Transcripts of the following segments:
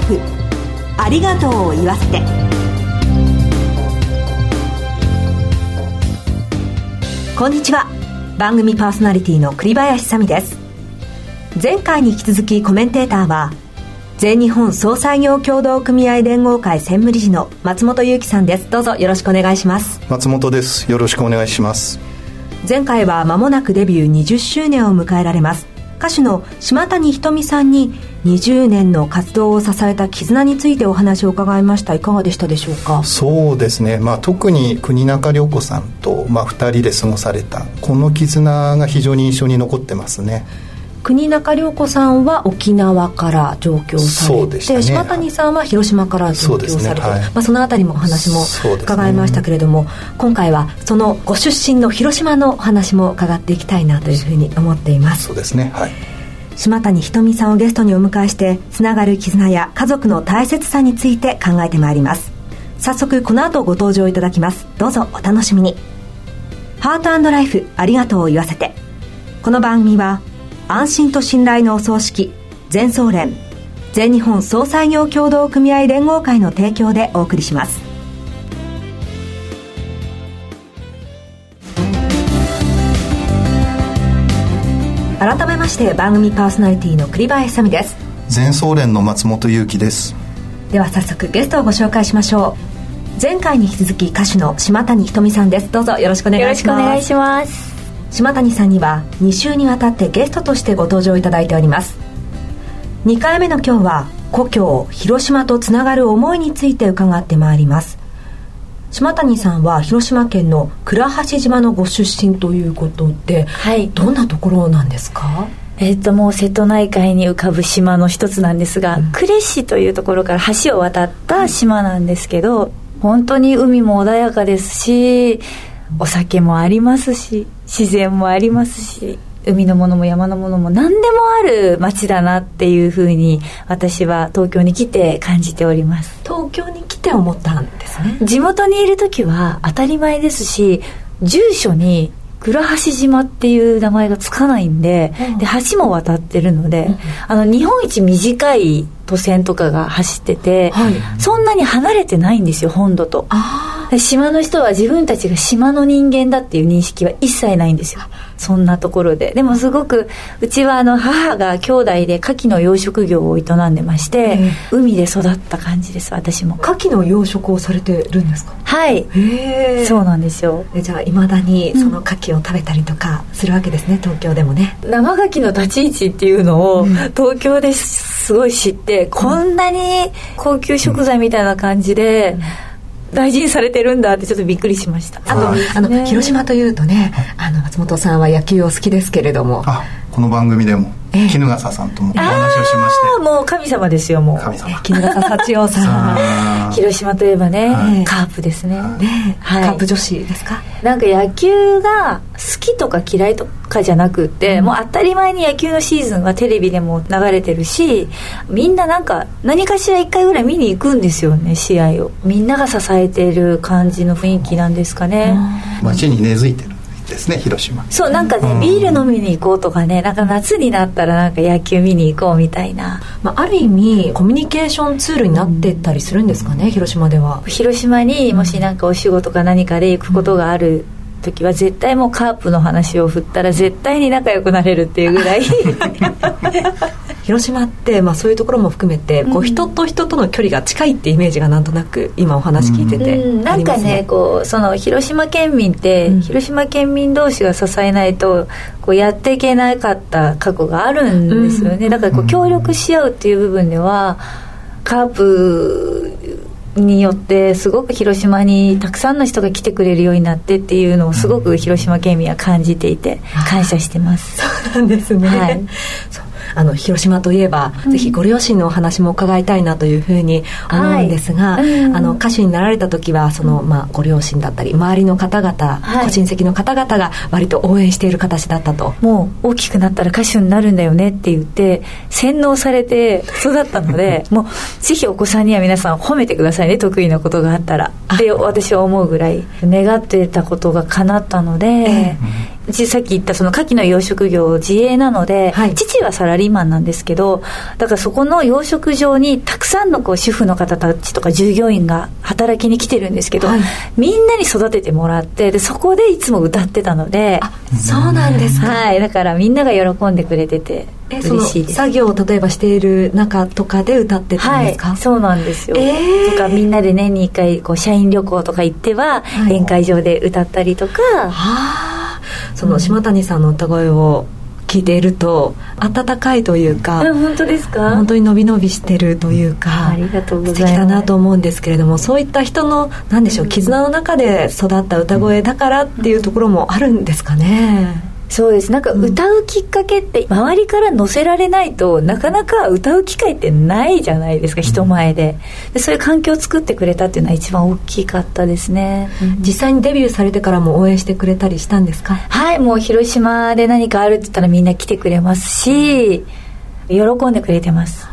イフ。ありがとうを言わせて。こんにちは。番組パーソナリティの栗林さみです。前回に引き続きコメンテーターは全日本総裁業協同組合連合会専務理事の松本裕樹さんです。どうぞよろしくお願いします。松本です。よろしくお願いします。前回は間もなくデビュー20周年を迎えられます歌手の島谷ひとみさんに20年の活動を支えた絆についてお話を伺いました。いかがでしたでしょうか？そうですね、まあ、特に国中涼子さんと、まあ、2人で過ごされたこの絆が非常に印象に残ってますね。国中涼子さんは沖縄から上京されて、ね、島谷さんは広島から上京されてそ,、ね。はい、まあ、その辺りもお話も伺いましたけれども、ね、今回はそのご出身の広島のお話も伺っていきたいなというふうに思っています。そうですね。はい。島谷ひとみさんをゲストにお迎えしてつながる絆や家族の大切さについて考えてまいります。早速この後ご登場いただきます。どうぞお楽しみに。ハートライフありがとうを言わせて。この番組は安心と信頼のお葬式全総連全日本総裁業協同組合連合会の提供でお送りします。改めまして番組パーソナリティの栗林さみです。全総連の松本裕樹です。では早速ゲストをご紹介しましょう。前回に引き続き歌手の島谷ひとみさんです。どうぞよろしくお願いします。よろしくお願いします島谷さんには2週にわたってゲストとしてご登場いただいております。2回目の今日は故郷広島とつながる思いについて伺ってまいります。島谷さんは広島県の倉橋島のご出身ということで、はい、どんなところなんですか？えっともう瀬戸内海に浮かぶ島の一つなんですが、うん、呉市というところから橋を渡った島なんですけど本当に海も穏やかですしお酒もありますし自然もありますし海のものも山のものも何でもある街だなっていうふうに私は東京に来て感じております。東京に来て思ったんですね。地元にいる時は当たり前ですし住所に倉橋島っていう名前がつかないんでうん、で橋も渡ってるので、うん、あの日本一短い都線とかが走ってて、はい、そんなに離れてないんですよ本土と島の人は自分たちが島の人間だっていう認識は一切ないんですよ。そんなところで。でもすごくうちはあの母が兄弟で牡蠣の養殖業を営んでまして、海で育った感じです私も。牡蠣の養殖をされてるんですか？はい。そうなんですよ。じゃあいまだにその牡蠣を食べたりとかするわけですね、うん、東京でもね。生牡蠣の立ち位置っていうのを東京ですごい知って、こんなに高級食材みたいな感じで、うん大事にされてるんだってちょっとびっくりしました。あと、ね、あの広島というとねあの松本さんは野球を好きですけれども。あこの番組でも衣笠さんともお話をしまして。もう神様ですよもう。神様。衣笠幸男さん。広島といえばね、はい、カープですね。ね、はい、カープ女子ですか？なんか野球が好きとか嫌いとかじゃなくて、うん、もう当たり前に野球のシーズンはテレビでも流れてるしみんななんか何かしら一回ぐらい見に行くんですよね試合を。みんなが支えてる感じの雰囲気なんですかね。街に根付いてるですね広島。そうなんかね、ビール飲みに行こうとかねなんか夏になったらなんか野球見に行こうみたいな、まあ、ある意味コミュニケーションツールになってったりするんですかね、広島では。広島にもしなんかお仕事か何かで行くことがある、時は絶対もうカープの話を振ったら絶対に仲良くなれるっていうぐらい。広島って、まあ、そういうところも含めて、こう人と人との距離が近いってイメージがなんとなく今お話聞いてて、うん、なんかねこうその広島県民って、うん、広島県民同士が支えないとこうやっていけなかった過去があるんですよね、だからこう協力し合うっていう部分ではカープによってすごく広島にたくさんの人が来てくれるようになってっていうのをすごく広島県民は感じていて感謝してます。そうなんですね、はい あの広島といえば、うん、ぜひご両親のお話も伺いたいなというふうに思うんですが、はい。うん、あの歌手になられた時はその、まあ、ご両親だったり周りの方々、はい、ご親戚の方々が割と応援している形だったと。もう大きくなったら歌手になるんだよねって言って洗脳されて育ったので もうぜひお子さんには皆さん褒めてくださいね得意なことがあったら。って私は思うぐらい願ってたことが叶ったので、えーさっき言ったその牡蠣の養殖業自営なので、はい、父はサラリーマンなんですけどだからそこの養殖場にたくさんのこう主婦の方たちとか従業員が働きに来てるんですけど、はい、みんなに育ててもらってでそこでいつも歌ってたのでそうなんですか、はい、だからみんなが喜んでくれてて嬉しいです。作業を例えばしている中とかで歌ってたんですか、はい、そうなんですよ、えー、とかみんなで年に1回こう社員旅行とか行っては、宴会場で歌ったりとか、はあその島谷さんの歌声を聞いていると温かいというか、うん、本当ですか？本当に伸び伸びしてるというかありがとうございます。素敵だなと思うんですけれどもそういった人の何でしょう絆の中で育った歌声だからっていうところもあるんですかね、そうです。なんか歌うきっかけって周りから乗せられないとなかなか歌う機会ってないじゃないですか人前で。でそういう環境を作ってくれたっていうのは一番大きかったですね、うん、実際にデビューされてからも応援してくれたりしたんですか？はいもう広島で何かあるって言ったらみんな来てくれますし喜んでくれてます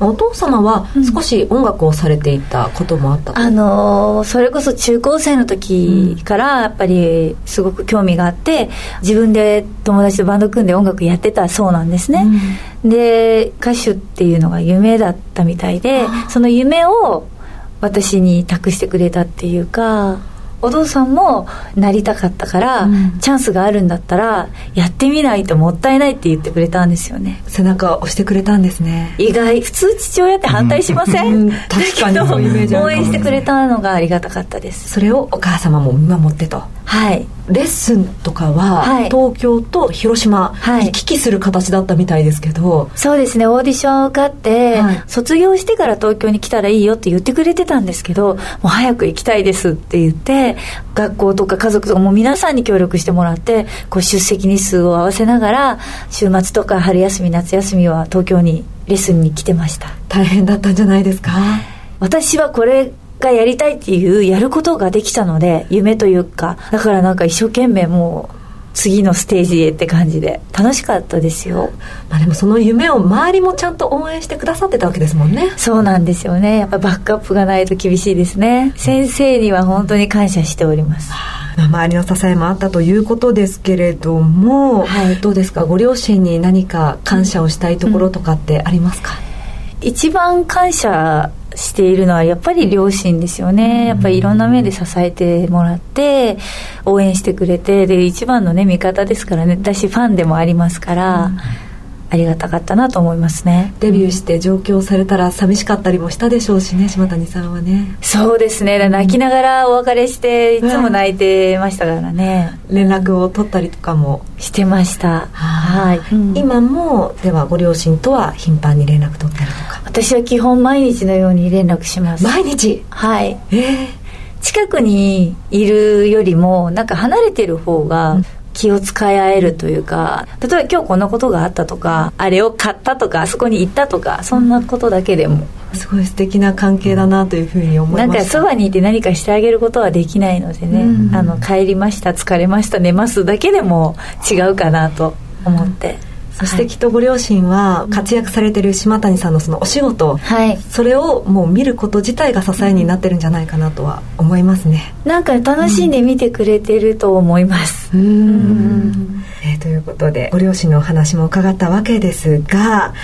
お父様は少し音楽をされていたこともあった、うん、あのそれこそ中高生の時からやっぱりすごく興味があって自分で友達とバンド組んで音楽やってたそうなんですね、うん、で歌手っていうのが夢だったみたいでその夢を私に託してくれたっていうかお父さんもなりたかったから、うん、チャンスがあるんだったらやってみないともったいないって言ってくれたんですよね。背中を押してくれたんですね。意外。普通父親って反対しません、うん、確かにそういうイメージ応援してくれたのがありがたかったです。それをお母様も見守ってとはい。レッスンとかは、はい、東京と広島、はい、行き来する形だったみたいですけど。そうですね。オーディション受かって、はい、卒業してから東京に来たらいいよって言ってくれてたんですけどもう早く行きたいですって言って学校とか家族とかもう皆さんに協力してもらってこう出席日数を合わせながら週末とか春休み夏休みは東京にレッスンに来てました。大変だったんじゃないですか？私はこれがやりたいっていうやることができたので夢というかだからなんか一生懸命もう次のステージへって感じで。楽しかったですよ、まあ、でもその夢を周りもちゃんと応援してくださってたわけですもんね。そうなんですよね。やっぱバックアップがないと厳しいですね。先生には本当に感謝しております、周りの支えもあったということですけれども、はい、どうですか？ご両親に何か感謝をしたいところとかってありますか、うん、一番感謝しているのはやっぱり両親ですよね、やっぱりいろんな面で支えてもらって応援してくれてで一番のね味方ですからね。私ファンでもありますから、うん、ありがたかったなと思いますね。デビューして上京されたら寂しかったりもしたでしょうしね島谷さんはね。そうですね。泣きながらお別れしていつも泣いてましたからね、うん、連絡を取ったりとかも。してました。はい、うん、今もではご両親とは頻繁に連絡取ったりとか。私は基本毎日のように連絡します。毎日？はい。ええー。近くにいるよりもなんか離れてる方が気を使い合えるというか例えば今日こんなことがあったとかあれを買ったとかあそこに行ったとかそんなことだけでもすごい素敵な関係だなというふうに思いますなんかそばにいて何かしてあげることはできないのでね、うん、あの帰りました疲れました寝ますだけでも違うかなと思って。そしてきっとご両親は活躍されてる島谷さんのそのお仕事、はい、それをもう見ること自体が支えになってるんじゃないかなとは思いますね。なんか楽しんで見てくれてると思います。うん。えー、ということでご両親のお話も伺ったわけですが、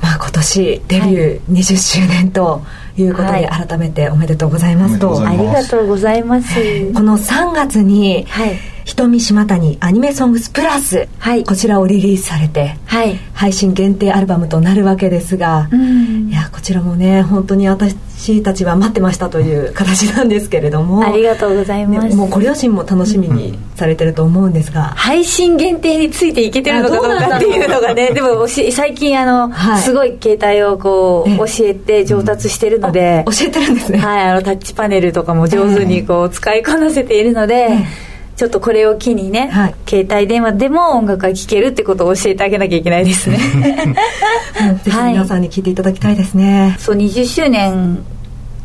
まあ、今年デビュー20周年ということで、改めておめでとうございますと、ありがとうございます。この3月に、はい瞳島谷アニメソングスプラス、はい、こちらをリリースされて、はい、配信限定アルバムとなるわけですが、いやこちらもね本当に私たちは待ってましたという形なんですけれども。ありがとうございます、ね、もうご両親も楽しみにされてると思うんですが、配信限定についていけてるのかどうかっていうのがねでも最近あの、はい、すごい携帯をこう教えて上達してるので、教えてるんですね。はいあのタッチパネルとかも上手にこう使いこなせているので、えーちょっとこれを機にね、はい、携帯電話でも音楽が聴けるってことを教えてあげなきゃいけないですね。ぜひ皆さんに聞いていただきたいですね、はい、そう20周年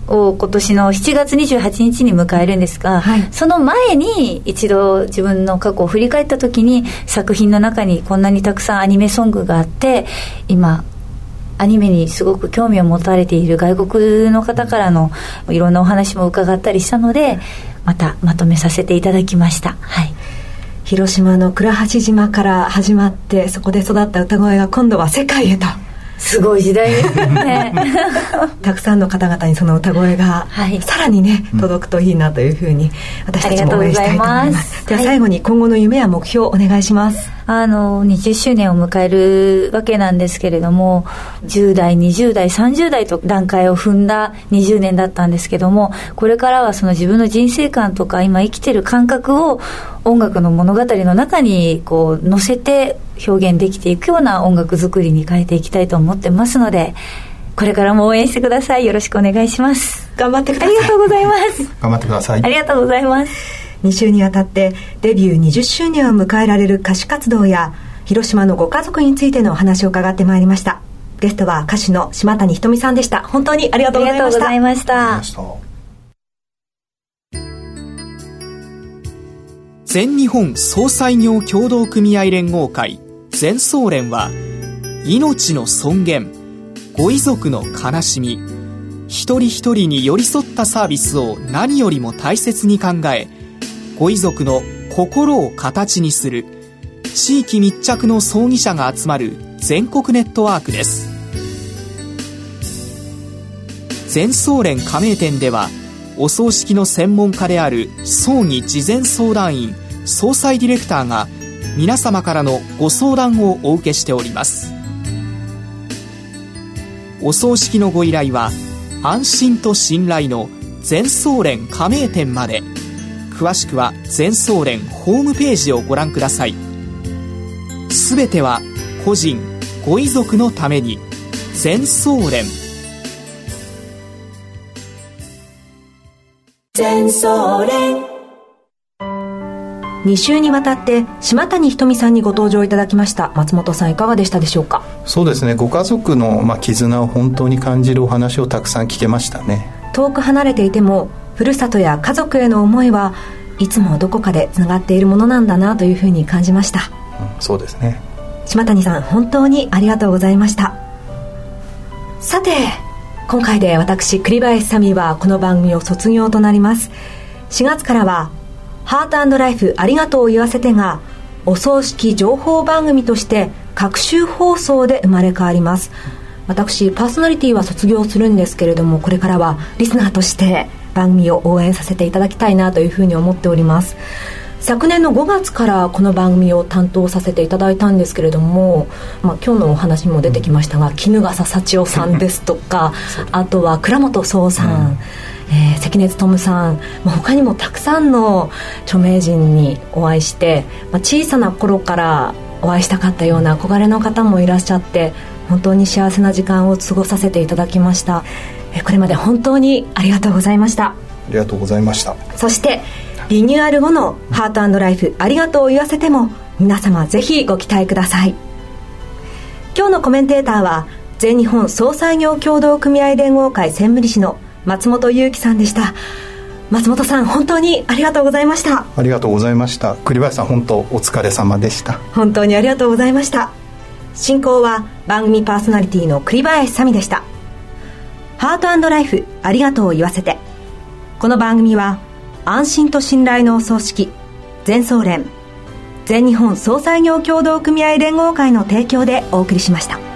を今年の7月28日に迎えるんですが、はい、その前に一度自分の過去を振り返った時に作品の中にこんなにたくさんアニメソングがあって今アニメにすごく興味を持たれている外国の方からのいろんなお話も伺ったりしたのでまたまとめさせていただきました。はい。広島の倉橋島から始まってそこで育った歌声が今度は世界へと。すごい時代ですね。たくさんの方々にその歌声が、はい、さらにね届くといいなというふうに私たちも応援したいと思います。では最後に今後の夢や目標をお願いします、あの20周年を迎えるわけなんですけれども10代20代30代と段階を踏んだ20年だったんですけどもこれからはその自分の人生観とか今生きてる感覚を音楽の物語の中にこう乗せて表現できていくような音楽作りに変えていきたいと思ってますのでこれからも応援してください。よろしくお願いします。頑張ってください。ありがとうございます。頑張ってください。ありがとうございます2週にわたってデビュー20周年を迎えられる歌手活動や広島のご家族についてのお話を伺ってまいりました。ゲストは歌手の島谷ひとみさんでした。本当にありがとうございました。全日本総裁業協同組合連合会全総連は命の尊厳ご遺族の悲しみ一人一人に寄り添ったサービスを何よりも大切に考えご遺族の心を形にする地域密着の葬儀者が集まる全国ネットワークです。全総連加盟店ではお葬式の専門家である葬儀事前相談員総裁ディレクターが皆様からのご相談をお受けしております。お葬式のご依頼は安心と信頼の全総連加盟店まで。詳しくは全総連ホームページをご覧ください。すべては個人ご遺族のために。全総連。全総連。2週にわたって島谷ひとみさんにご登場いただきました。松本さんいかがでしたでしょうか？そうですね。ご家族の、まあ、絆を本当に感じるお話をたくさん聞けましたね。遠く離れていてもふるさとや家族への思いはいつもどこかでつながっているものなんだなというふうに感じました、うん、そうですね。島谷さん本当にありがとうございました。さて今回で私栗林サミはこの番組を卒業となります。4月からはハートライフありがとうを言わせてがお葬式情報番組として各週放送で生まれ変わります。私パーソナリティは卒業するんですけれどもこれからはリスナーとして番組を応援させていただきたいなというふうに思っております。昨年の5月からこの番組を担当させていただいたんですけれども、まあ、今日のお話にも出てきましたが衣笠幸男さんですとかあとは倉本壮さん、うん。えー、関根勤さん、まあ、他にもたくさんの著名人にお会いして、まあ、小さな頃からお会いしたかったような憧れの方もいらっしゃって本当に幸せな時間を過ごさせていただきました、えー、これまで本当にありがとうございました。ありがとうございました。そしてリニューアル後の「ハートライフありがとうを言わせても」皆様ぜひご期待ください。今日のコメンテーターは全日本総裁業協同組合連合会専務理事の松本裕樹さんでした。松本さん本当にありがとうございました。ありがとうございました。栗林さん本当お疲れ様でした。本当にありがとうございました。進行は番組パーソナリティの栗林さみでしたハートライフありがとうを言わせて。この番組は安心と信頼のお葬式全総連全日本総裁業協同組合連合会の提供でお送りしました。